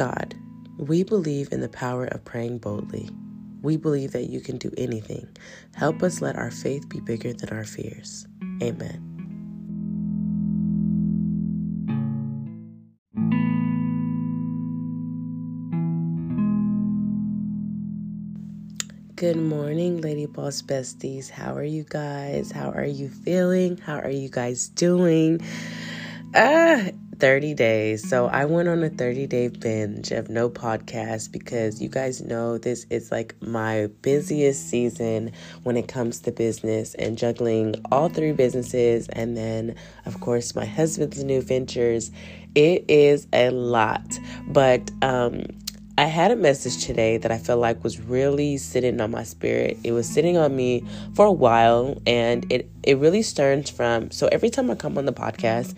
God, we believe in the power of praying boldly. We believe that you can do anything. Help us let our faith be bigger than our fears. Amen. Good morning, Lady Boss Besties. How are you guys? How are you feeling? How are you guys doing? Ah, 30 days. So I went on a 30 day binge of no podcast because you guys know this is like my busiest season when it comes to business and juggling all three businesses. And then, of course, my husband's new ventures. It is a lot. But, um, I had a message today that I felt like was really sitting on my spirit. It was sitting on me for a while and it it really stems from so every time I come on the podcast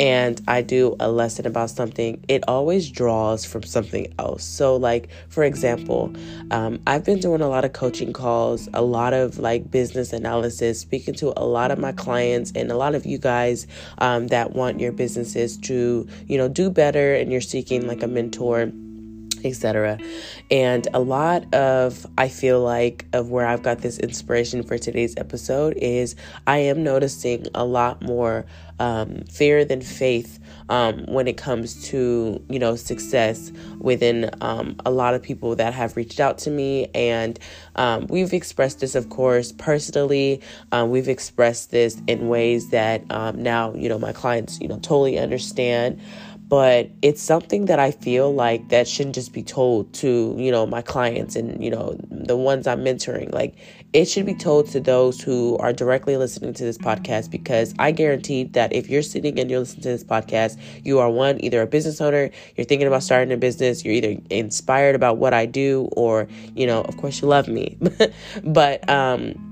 and I do a lesson about something, it always draws from something else. So, like, for example, um, I've been doing a lot of coaching calls, a lot of like business analysis, speaking to a lot of my clients and a lot of you guys um, that want your businesses to, you know, do better and you're seeking like a mentor etc. And a lot of, I feel like, of where I've got this inspiration for today's episode is I am noticing a lot more um, fear than faith um, when it comes to, you know, success within um, a lot of people that have reached out to me. And um, we've expressed this, of course, personally. Um, we've expressed this in ways that um, now, you know, my clients, you know, totally understand but it's something that I feel like that shouldn't just be told to, you know, my clients and, you know, the ones I'm mentoring. Like it should be told to those who are directly listening to this podcast because I guarantee that if you're sitting and you're listening to this podcast, you are one, either a business owner, you're thinking about starting a business, you're either inspired about what I do, or, you know, of course you love me. but um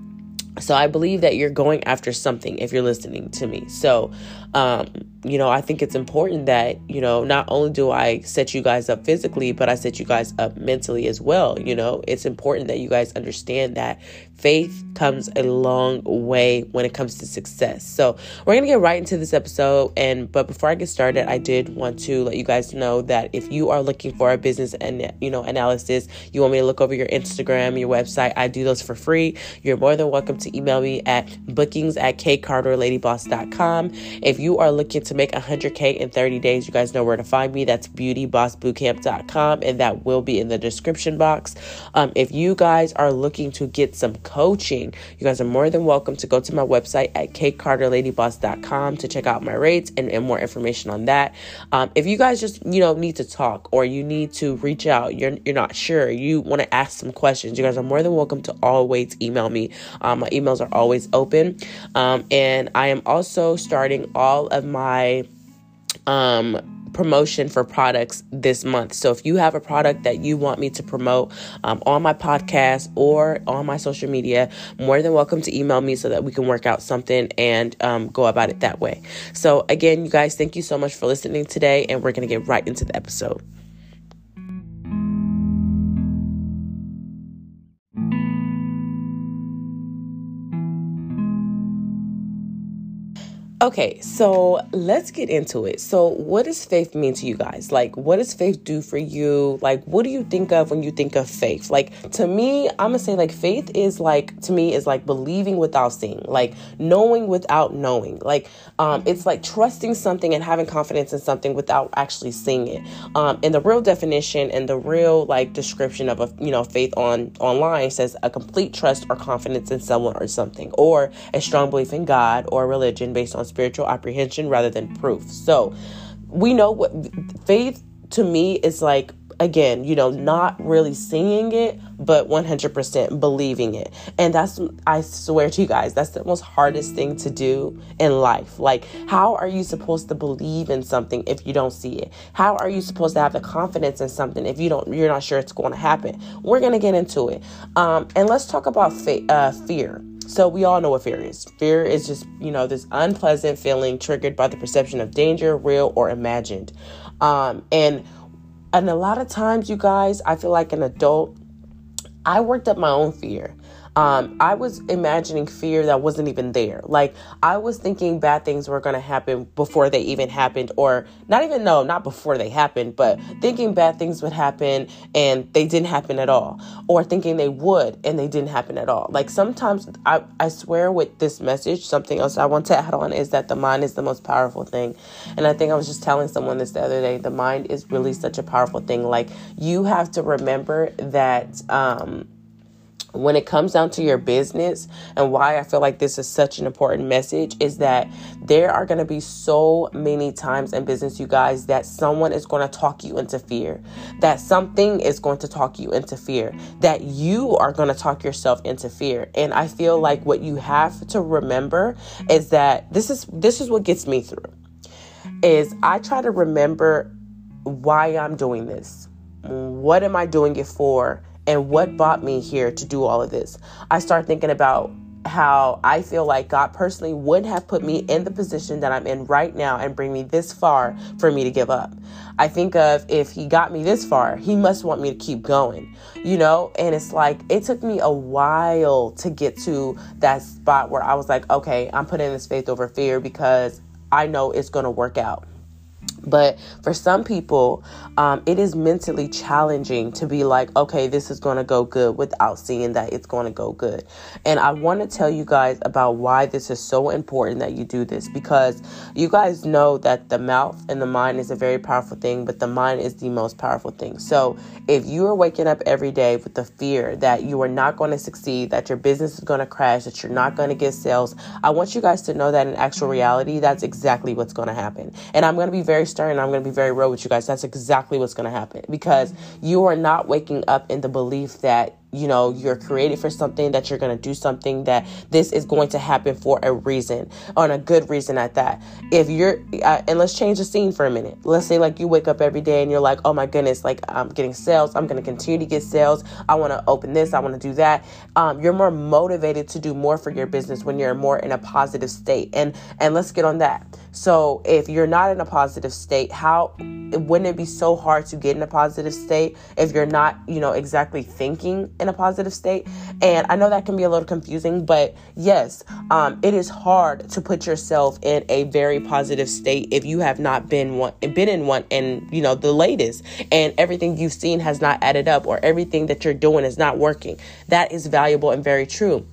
so I believe that you're going after something if you're listening to me. So um, you know, I think it's important that, you know, not only do I set you guys up physically, but I set you guys up mentally as well. You know, it's important that you guys understand that faith comes a long way when it comes to success. So we're gonna get right into this episode. And but before I get started, I did want to let you guys know that if you are looking for a business and you know analysis, you want me to look over your Instagram, your website, I do those for free. You're more than welcome to email me at bookings at kcarterladyboss.com. If you are looking to make 100K in 30 days, you guys know where to find me. That's beautybossbootcamp.com, and that will be in the description box. Um, if you guys are looking to get some coaching, you guys are more than welcome to go to my website at kcarterladyboss.com to check out my rates and, and more information on that. Um, if you guys just, you know, need to talk or you need to reach out, you're, you're not sure, you want to ask some questions, you guys are more than welcome to always email me. Um, my emails are always open. Um, and I am also starting all all of my um promotion for products this month. So if you have a product that you want me to promote um, on my podcast or on my social media, more than welcome to email me so that we can work out something and um, go about it that way. So again, you guys, thank you so much for listening today, and we're going to get right into the episode. Okay, so let's get into it. So, what does faith mean to you guys? Like, what does faith do for you? Like, what do you think of when you think of faith? Like, to me, I'm gonna say, like, faith is like, to me, is like believing without seeing, like knowing without knowing. Like, um, it's like trusting something and having confidence in something without actually seeing it. Um, and the real definition and the real like description of a you know faith on online says a complete trust or confidence in someone or something, or a strong belief in God or religion based on spiritual apprehension rather than proof. So we know what faith to me is like again, you know, not really seeing it, but 100% believing it. And that's, I swear to you guys, that's the most hardest thing to do in life. Like, how are you supposed to believe in something if you don't see it? How are you supposed to have the confidence in something if you don't, you're not sure it's going to happen? We're going to get into it. Um, and let's talk about fa- uh, fear. So we all know what fear is. Fear is just, you know, this unpleasant feeling triggered by the perception of danger, real or imagined. Um, and and a lot of times, you guys, I feel like an adult, I worked up my own fear. Um, I was imagining fear that wasn't even there. Like I was thinking bad things were going to happen before they even happened, or not even no, not before they happened, but thinking bad things would happen and they didn't happen at all, or thinking they would and they didn't happen at all. Like sometimes I, I swear with this message, something else I want to add on is that the mind is the most powerful thing. And I think I was just telling someone this the other day. The mind is really such a powerful thing. Like you have to remember that. Um, when it comes down to your business and why I feel like this is such an important message is that there are going to be so many times in business, you guys, that someone is going to talk you into fear, that something is going to talk you into fear, that you are going to talk yourself into fear. And I feel like what you have to remember is that this is this is what gets me through. Is I try to remember why I'm doing this. What am I doing it for? And what brought me here to do all of this. I start thinking about how I feel like God personally would have put me in the position that I'm in right now and bring me this far for me to give up. I think of if he got me this far, he must want me to keep going, you know? And it's like, it took me a while to get to that spot where I was like, okay, I'm putting this faith over fear because I know it's going to work out. But for some people, um, it is mentally challenging to be like, okay, this is going to go good without seeing that it's going to go good. And I want to tell you guys about why this is so important that you do this because you guys know that the mouth and the mind is a very powerful thing, but the mind is the most powerful thing. So if you are waking up every day with the fear that you are not going to succeed, that your business is going to crash, that you're not going to get sales, I want you guys to know that in actual reality, that's exactly what's going to happen. And I'm going to be very stern. I'm going to be very real with you guys. That's exactly what's going to happen because you are not waking up in the belief that you know you're created for something that you're going to do something that this is going to happen for a reason on a good reason at that. If you're uh, and let's change the scene for a minute. Let's say like you wake up every day and you're like oh my goodness like i'm getting sales. I'm going to continue to get sales. I want to open this. I want to do that. Um, you're more motivated to do more for your business when you're more in a positive state. And and let's get on that. So if you're not in a positive state how wouldn't it be so hard to get in a positive state if you're not you know exactly thinking in a positive state. And I know that can be a little confusing, but yes, um, it is hard to put yourself in a very positive state if you have not been one, been in one, and you know the latest, and everything you've seen has not added up, or everything that you're doing is not working. That is valuable and very true.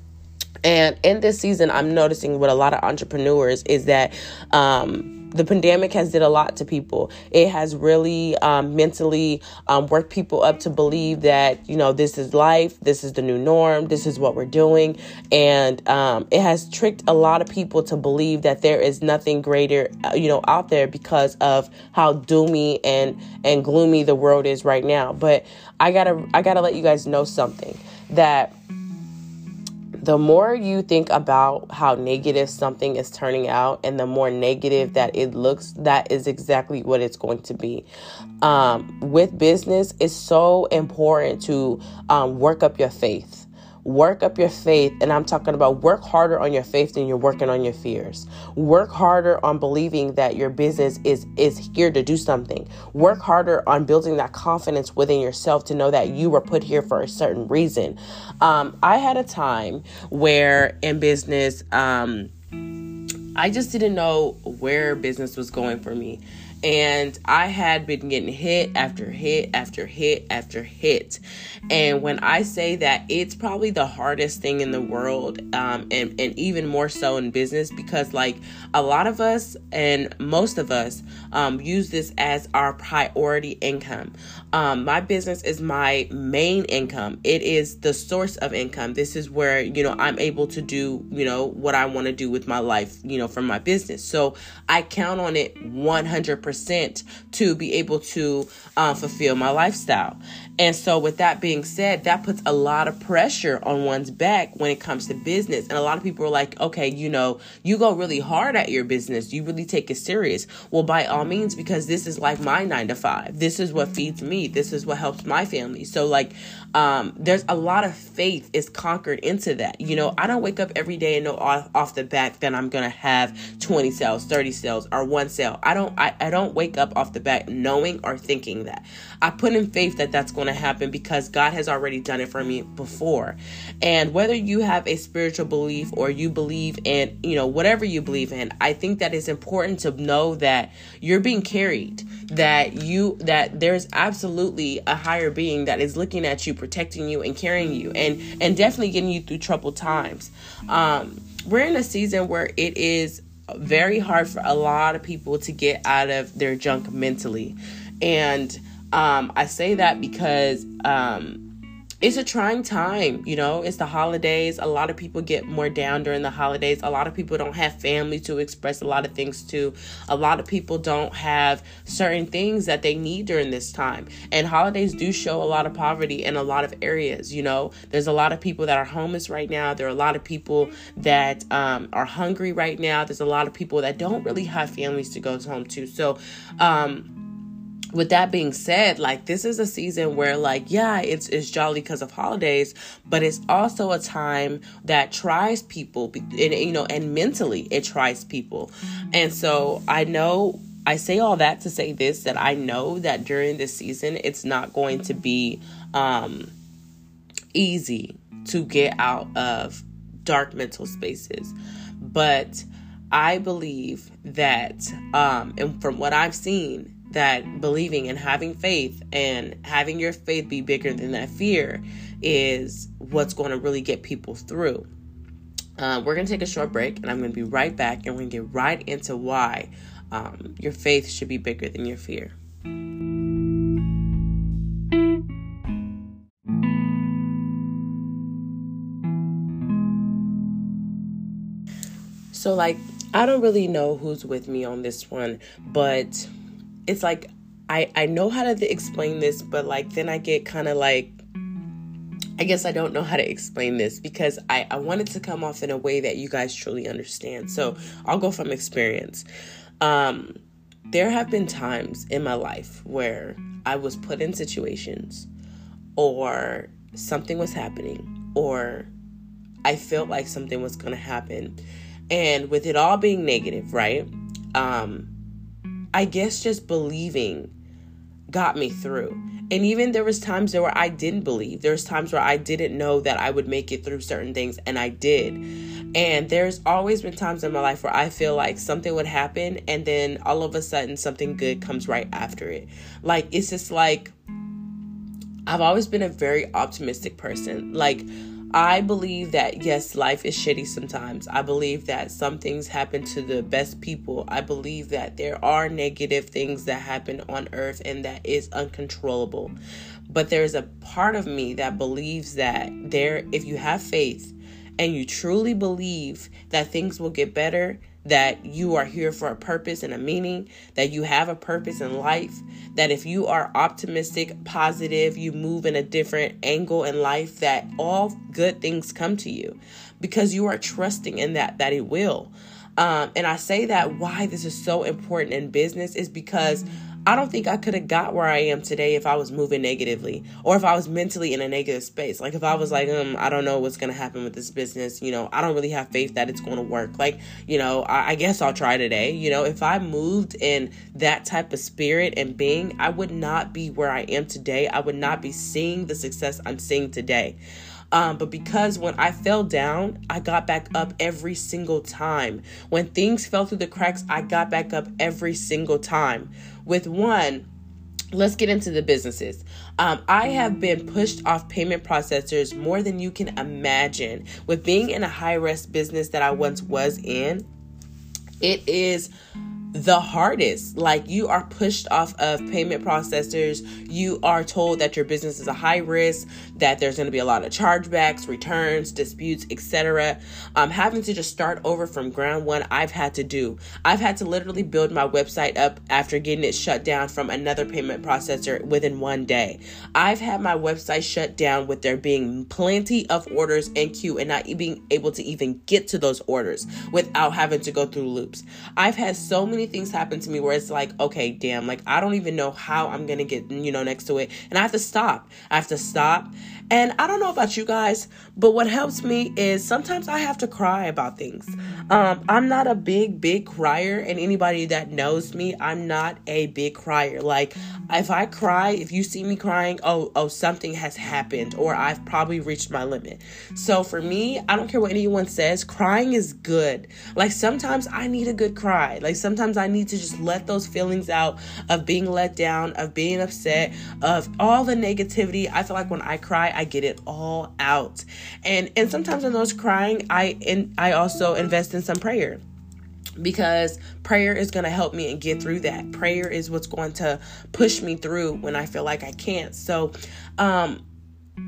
And in this season, I'm noticing with a lot of entrepreneurs is that um, the pandemic has did a lot to people. It has really um, mentally um, worked people up to believe that you know this is life, this is the new norm, this is what we're doing, and um, it has tricked a lot of people to believe that there is nothing greater, uh, you know, out there because of how doomy and and gloomy the world is right now. But I gotta I gotta let you guys know something that the more you think about how negative something is turning out and the more negative that it looks, that is exactly what it's going to be. Um, with business, it's so important to um, work up your faith work up your faith and i'm talking about work harder on your faith than you're working on your fears. Work harder on believing that your business is is here to do something. Work harder on building that confidence within yourself to know that you were put here for a certain reason. Um, i had a time where in business um, i just didn't know where business was going for me and I had been getting hit after hit after hit after hit. And when I say that, it's probably the hardest thing in the world, um, and, and even more so in business because, like, a lot of us and most of us um, use this as our priority income. Um, my business is my main income, it is the source of income. This is where, you know, I'm able to do, you know, what I want to do with my life, you know, from my business. So I count on it 100% percent to be able to uh, fulfill my lifestyle. And so, with that being said, that puts a lot of pressure on one's back when it comes to business. And a lot of people are like, okay, you know, you go really hard at your business, you really take it serious. Well, by all means, because this is like my nine to five, this is what feeds me, this is what helps my family. So, like, um, there's a lot of faith is conquered into that. You know, I don't wake up every day and know off, off the back that I'm gonna have 20 sales, 30 sales, or one sale. I don't, I, I don't wake up off the bat knowing or thinking that. I put in faith that that's to happen because God has already done it for me before. And whether you have a spiritual belief or you believe in, you know, whatever you believe in, I think that it's important to know that you're being carried, that you that there's absolutely a higher being that is looking at you, protecting you and carrying you and and definitely getting you through troubled times. Um we're in a season where it is very hard for a lot of people to get out of their junk mentally. And um, I say that because um, it's a trying time, you know, it's the holidays. A lot of people get more down during the holidays. A lot of people don't have family to express a lot of things to. A lot of people don't have certain things that they need during this time. And holidays do show a lot of poverty in a lot of areas, you know. There's a lot of people that are homeless right now. There are a lot of people that um, are hungry right now. There's a lot of people that don't really have families to go home to. So, um, with that being said, like this is a season where like yeah, it's it's jolly because of holidays, but it's also a time that tries people and you know and mentally it tries people. And so I know I say all that to say this that I know that during this season it's not going to be um easy to get out of dark mental spaces. But I believe that um and from what I've seen that believing and having faith and having your faith be bigger than that fear is what's going to really get people through. Uh, we're going to take a short break and I'm going to be right back and we're going to get right into why um, your faith should be bigger than your fear. So, like, I don't really know who's with me on this one, but it's like I I know how to explain this, but like then I get kind of like I guess I don't know how to explain this because I, I wanted to come off in a way that you guys truly understand. So I'll go from experience. Um, there have been times in my life where I was put in situations or something was happening or I felt like something was going to happen. And with it all being negative, right? Um, I guess just believing got me through. And even there was times there where I didn't believe. There's times where I didn't know that I would make it through certain things and I did. And there's always been times in my life where I feel like something would happen and then all of a sudden something good comes right after it. Like it's just like I've always been a very optimistic person. Like I believe that yes, life is shitty sometimes. I believe that some things happen to the best people. I believe that there are negative things that happen on earth and that is uncontrollable. But there's a part of me that believes that there if you have faith and you truly believe that things will get better, that you are here for a purpose and a meaning, that you have a purpose in life, that if you are optimistic, positive, you move in a different angle in life, that all good things come to you because you are trusting in that, that it will. Um, and I say that why this is so important in business is because I don't think I could have got where I am today if I was moving negatively or if I was mentally in a negative space. Like if I was like, um, I don't know what's gonna happen with this business, you know, I don't really have faith that it's gonna work. Like, you know, I, I guess I'll try today. You know, if I moved in that type of spirit and being, I would not be where I am today. I would not be seeing the success I'm seeing today. Um, but because when I fell down, I got back up every single time. When things fell through the cracks, I got back up every single time. With one, let's get into the businesses. Um, I have been pushed off payment processors more than you can imagine. With being in a high risk business that I once was in, it is the hardest. Like you are pushed off of payment processors. You are told that your business is a high risk, that there's going to be a lot of chargebacks, returns, disputes, etc. Um, having to just start over from ground one, I've had to do. I've had to literally build my website up after getting it shut down from another payment processor within one day. I've had my website shut down with there being plenty of orders in queue and not being able to even get to those orders without having to go through loops. I've had so many many things happen to me where it's like, okay, damn, like I don't even know how I'm gonna get, you know, next to it. And I have to stop. I have to stop. And I don't know about you guys, but what helps me is sometimes I have to cry about things. Um, I'm not a big, big crier, and anybody that knows me, I'm not a big crier. Like if I cry, if you see me crying, oh, oh, something has happened, or I've probably reached my limit. So for me, I don't care what anyone says, crying is good. Like sometimes I need a good cry. Like sometimes I need to just let those feelings out of being let down, of being upset, of all the negativity. I feel like when I cry, I get it all out. And and sometimes in those crying, I and I also invest in some prayer because prayer is going to help me and get through that. Prayer is what's going to push me through when I feel like I can't. So, um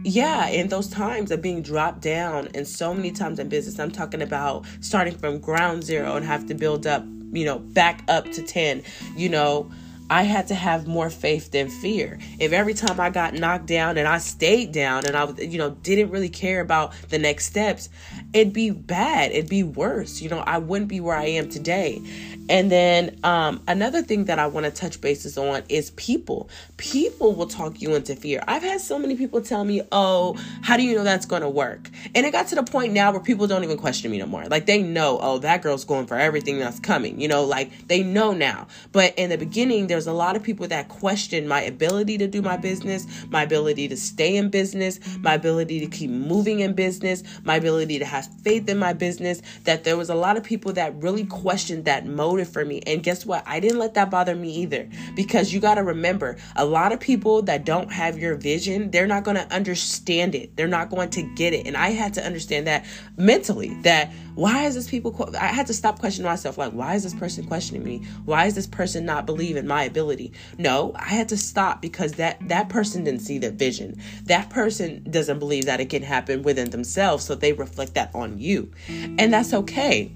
yeah, in those times of being dropped down, and so many times in business, I'm talking about starting from ground zero and have to build up, you know, back up to 10, you know, I had to have more faith than fear. If every time I got knocked down and I stayed down and I, you know, didn't really care about the next steps, it'd be bad. It'd be worse. You know, I wouldn't be where I am today. And then um, another thing that I want to touch bases on is people. People will talk you into fear. I've had so many people tell me, "Oh, how do you know that's going to work?" And it got to the point now where people don't even question me no more. Like they know, "Oh, that girl's going for everything that's coming." You know, like they know now. But in the beginning, there's a lot of people that question my ability to do my business, my ability to stay in business, my ability to keep moving in business, my ability to have faith in my business. That there was a lot of people that really questioned that mode motive for me. And guess what? I didn't let that bother me either because you got to remember a lot of people that don't have your vision, they're not going to understand it. They're not going to get it. And I had to understand that mentally that why is this people I had to stop questioning myself like why is this person questioning me? Why is this person not believing my ability? No, I had to stop because that that person didn't see the vision. That person doesn't believe that it can happen within themselves, so they reflect that on you. And that's okay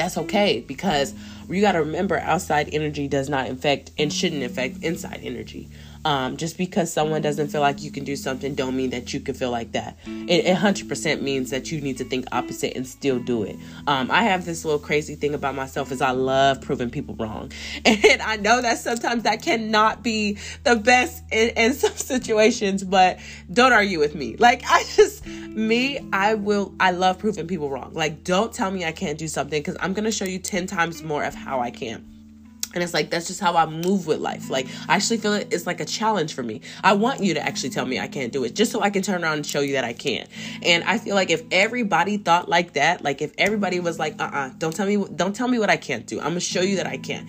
that's okay because you got to remember outside energy does not infect and shouldn't affect inside energy. Um, just because someone doesn't feel like you can do something, don't mean that you can feel like that. It, 100% means that you need to think opposite and still do it. Um, I have this little crazy thing about myself is I love proving people wrong, and I know that sometimes that cannot be the best in, in some situations. But don't argue with me. Like I just me, I will. I love proving people wrong. Like don't tell me I can't do something because I'm gonna show you ten times more of how I can. And it's like that's just how I move with life. Like I actually feel it is like a challenge for me. I want you to actually tell me I can't do it just so I can turn around and show you that I can. And I feel like if everybody thought like that, like if everybody was like, "Uh-uh, don't tell me don't tell me what I can't do. I'm to show you that I can."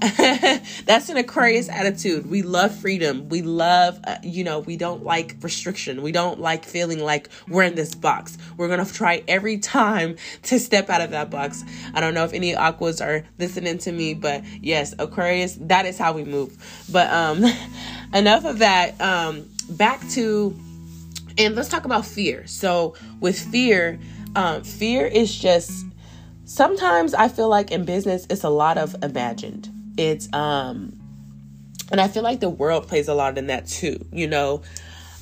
That's an Aquarius attitude. We love freedom. We love, uh, you know, we don't like restriction. We don't like feeling like we're in this box. We're going to try every time to step out of that box. I don't know if any Aquas are listening to me, but yes, Aquarius, that is how we move. But um enough of that. Um back to and let's talk about fear. So with fear, um fear is just sometimes I feel like in business it's a lot of imagined it's um and I feel like the world plays a lot in that too. You know,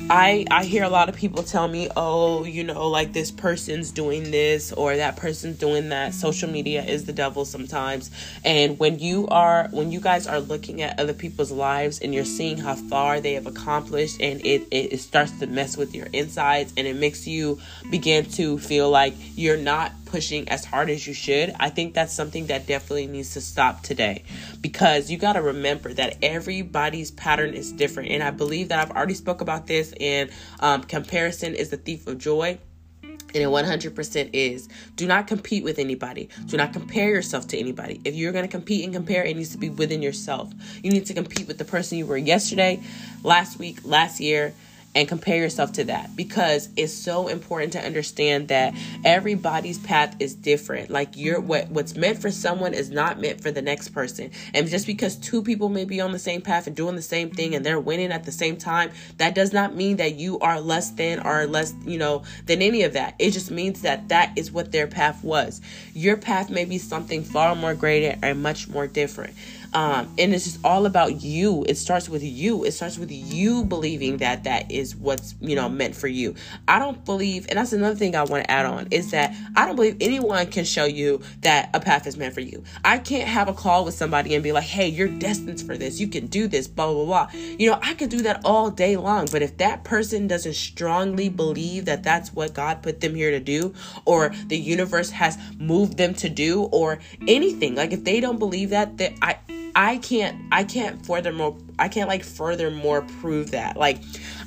I I hear a lot of people tell me, "Oh, you know, like this person's doing this or that person's doing that." Social media is the devil sometimes. And when you are when you guys are looking at other people's lives and you're seeing how far they have accomplished and it it, it starts to mess with your insides and it makes you begin to feel like you're not pushing as hard as you should, I think that's something that definitely needs to stop today because you got to remember that everybody's pattern is different. And I believe that I've already spoke about this and um, comparison is the thief of joy. And it 100% is. Do not compete with anybody. Do not compare yourself to anybody. If you're going to compete and compare, it needs to be within yourself. You need to compete with the person you were yesterday, last week, last year, and compare yourself to that because it's so important to understand that everybody's path is different. Like you're what what's meant for someone is not meant for the next person. And just because two people may be on the same path and doing the same thing and they're winning at the same time that does not mean that you are less than or less you know than any of that. It just means that that is what their path was. Your path may be something far more greater and much more different Um, and it's just all about you. It starts with you. It starts with you believing that that is what's, you know, meant for you. I don't believe, and that's another thing I want to add on, is that I don't believe anyone can show you that a path is meant for you. I can't have a call with somebody and be like, hey, you're destined for this. You can do this, blah, blah, blah. You know, I can do that all day long. But if that person doesn't strongly believe that that's what God put them here to do, or the universe has moved them to do, or anything, like if they don't believe that, that I, I can't, I can't furthermore, I can't like furthermore prove that. Like,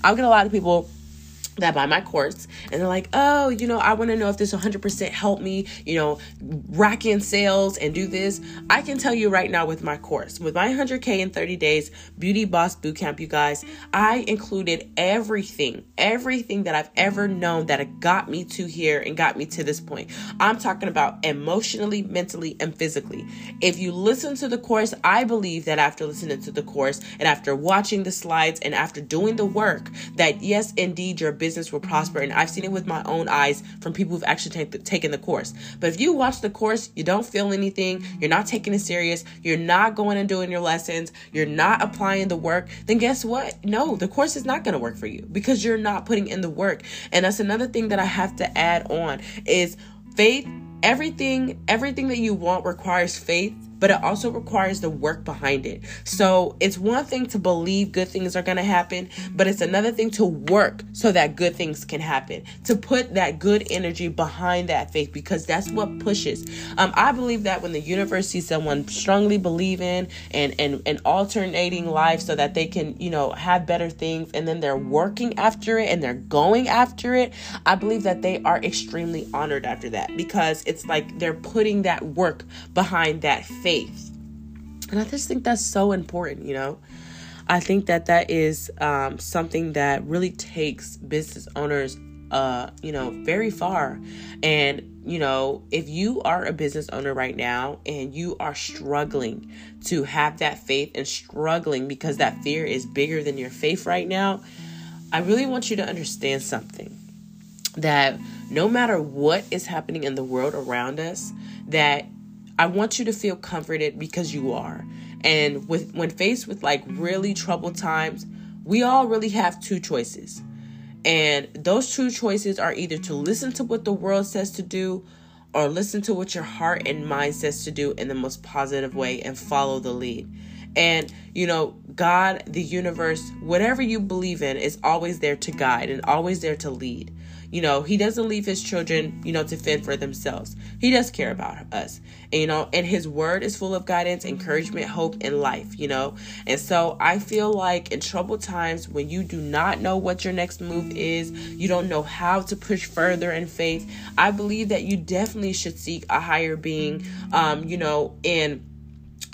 I'll get a lot of people that buy my course and they're like, oh, you know, I want to know if this 100% help me, you know, rack in sales and do this. I can tell you right now with my course, with my 100K in 30 days Beauty Boss Bootcamp, you guys, I included everything, everything that I've ever known that got me to here and got me to this point. I'm talking about emotionally, mentally, and physically. If you listen to the course, I believe that after listening to the course and after watching the slides and after doing the work, that yes, indeed, your business will prosper. And I've seen it with my own eyes from people who've actually take, taken the course. But if you watch the course, you don't feel anything, you're not taking it serious, you're not going and doing your lessons, you're not applying the work, then guess what? No, the course is not going to work for you because you're not putting in the work. And that's another thing that I have to add on is faith everything everything that you want requires faith but it also requires the work behind it. So it's one thing to believe good things are going to happen, but it's another thing to work so that good things can happen, to put that good energy behind that faith because that's what pushes. Um, I believe that when the universe sees someone strongly believe in and, and, and alternating life so that they can, you know, have better things and then they're working after it and they're going after it, I believe that they are extremely honored after that because it's like they're putting that work behind that faith faith. And I just think that's so important, you know? I think that that is um, something that really takes business owners, uh, you know, very far. And, you know, if you are a business owner right now and you are struggling to have that faith and struggling because that fear is bigger than your faith right now, I really want you to understand something that no matter what is happening in the world around us, that I want you to feel comforted because you are. And with when faced with like really troubled times, we all really have two choices. And those two choices are either to listen to what the world says to do or listen to what your heart and mind says to do in the most positive way and follow the lead. And, you know, God, the universe, whatever you believe in, is always there to guide and always there to lead. You know, he doesn't leave his children, you know, to fend for themselves. He does care about us. And, you know, and his word is full of guidance, encouragement, hope, and life, you know. And so I feel like in troubled times when you do not know what your next move is, you don't know how to push further in faith, I believe that you definitely should seek a higher being, um, you know, in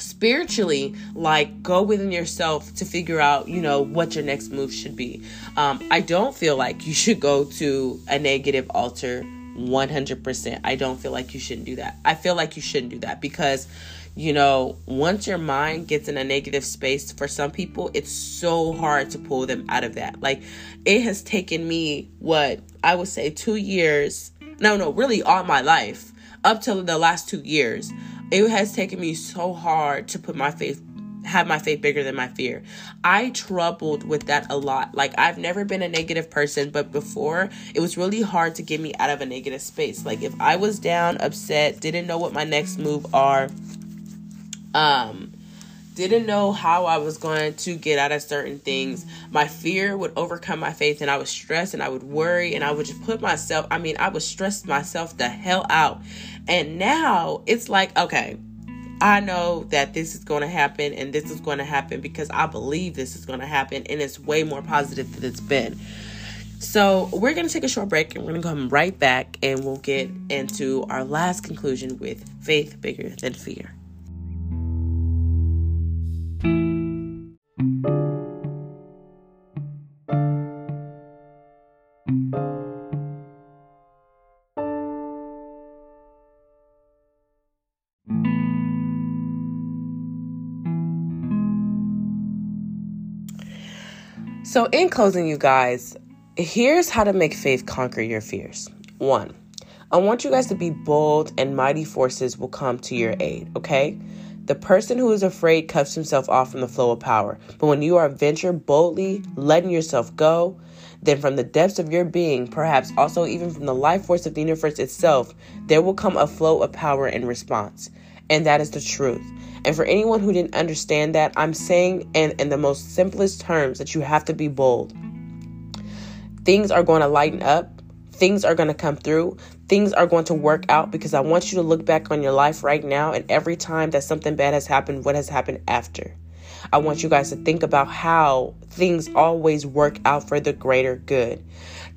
spiritually like go within yourself to figure out you know what your next move should be. Um, i don't feel like you should go to a negative altar 100% i don't feel like you shouldn't do that. I feel like you shouldn't do that because you know once your mind gets in a negative space for some people it's so hard to pull them out of that. Like it has taken me what i would say two years no no really all my life up till the last two years it has taken me so hard to put my faith have my faith bigger than my fear. I troubled with that a lot. Like I've never been a negative person, but before it was really hard to get me out of a negative space. Like if I was down, upset, didn't know what my next move are, um didn't know how I was going to get out of certain things. My fear would overcome my faith, and I was stressed and I would worry, and I would just put myself, I mean, I would stress myself the hell out. And now it's like, okay, I know that this is going to happen and this is going to happen because I believe this is going to happen and it's way more positive than it's been. So, we're going to take a short break and we're going to come right back and we'll get into our last conclusion with faith bigger than fear. So, in closing, you guys, here's how to make faith conquer your fears. One, I want you guys to be bold and mighty forces will come to your aid, okay? The person who is afraid cuts himself off from the flow of power. But when you are venture boldly, letting yourself go, then from the depths of your being, perhaps also even from the life force of the universe itself, there will come a flow of power in response. And that is the truth. And for anyone who didn't understand that, I'm saying in, in the most simplest terms that you have to be bold. Things are going to lighten up, things are going to come through, things are going to work out because I want you to look back on your life right now and every time that something bad has happened, what has happened after. I want you guys to think about how things always work out for the greater good.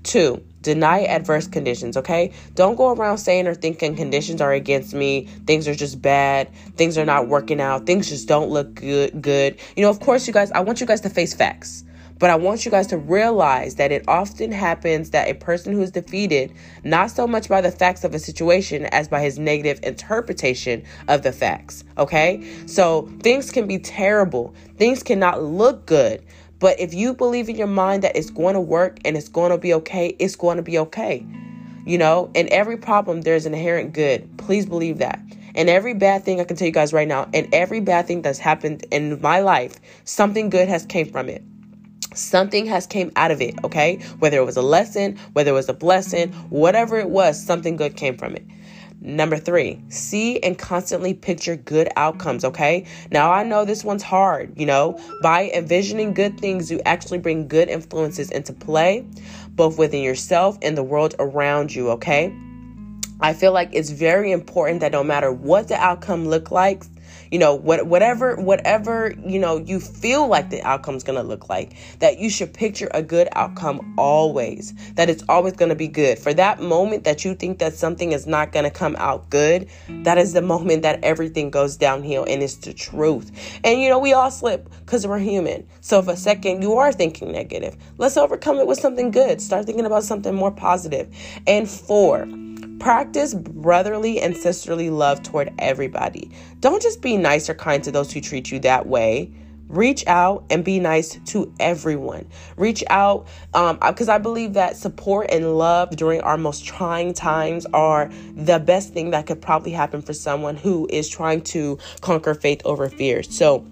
Two, deny adverse conditions, okay? Don't go around saying or thinking conditions are against me, things are just bad, things are not working out, things just don't look good good. You know, of course you guys I want you guys to face facts. But I want you guys to realize that it often happens that a person who is defeated, not so much by the facts of a situation as by his negative interpretation of the facts. Okay? So things can be terrible, things cannot look good. But if you believe in your mind that it's going to work and it's going to be okay, it's going to be okay. You know, in every problem, there's inherent good. Please believe that. And every bad thing I can tell you guys right now, and every bad thing that's happened in my life, something good has came from it something has came out of it okay whether it was a lesson whether it was a blessing whatever it was something good came from it Number three, see and constantly picture good outcomes, okay? Now, I know this one's hard, you know. By envisioning good things, you actually bring good influences into play, both within yourself and the world around you, okay? I feel like it's very important that no matter what the outcome look like, you know what whatever whatever you know you feel like the outcome's going to look like that you should picture a good outcome always that it's always going to be good. For that moment that you think that something is not going to come out good that is the moment that everything goes downhill and it's the truth. And you know we all slip because we're human. So if a second you are thinking negative let's overcome it with something good. Start thinking about something more positive. And four Practice brotherly and sisterly love toward everybody. Don't just be nice or kind to those who treat you that way. Reach out and be nice to everyone. Reach out because um, I believe that support and love during our most trying times are the best thing that could probably happen for someone who is trying to conquer faith over fear. So,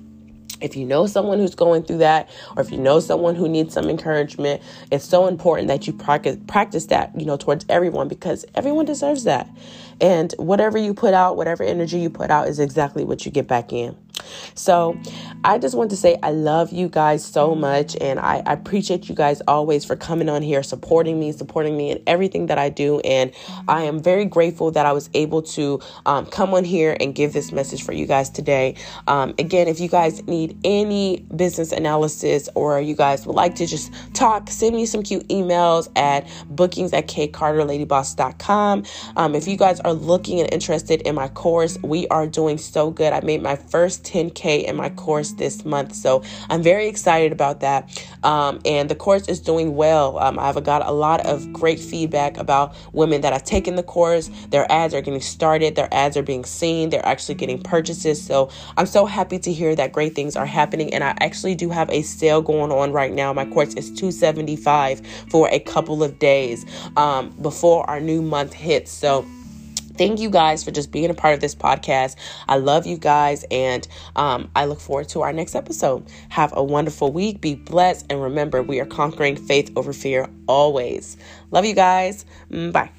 if you know someone who's going through that, or if you know someone who needs some encouragement, it's so important that you practice practice that, you know, towards everyone because everyone deserves that. And whatever you put out, whatever energy you put out is exactly what you get back in. So I just want to say I love you guys so much and I, I, appreciate you guys always for coming on here, supporting me, supporting me in everything that I do. And I am very grateful that I was able to um, come on here and give this message for you guys today. Um, again, if you guys need any business analysis or you guys would like to just talk, send me some cute emails at bookings at kcarterladyboss.com. Um, if you guys are looking and interested in my course, we are doing so good. I made my first 10K in my course this month. So I'm very excited about that. Um, and the course is doing well. Um, I've got a lot of great feedback about women that have taken the course. Their ads are getting started, their ads are being seen, they're actually getting purchases. So I'm so happy to hear that great things are happening. And I actually do have a sale going on right now. My course is 275 for a couple of days um, before our new month hits. So Thank you guys for just being a part of this podcast. I love you guys, and um, I look forward to our next episode. Have a wonderful week. Be blessed. And remember, we are conquering faith over fear always. Love you guys. Mm, bye.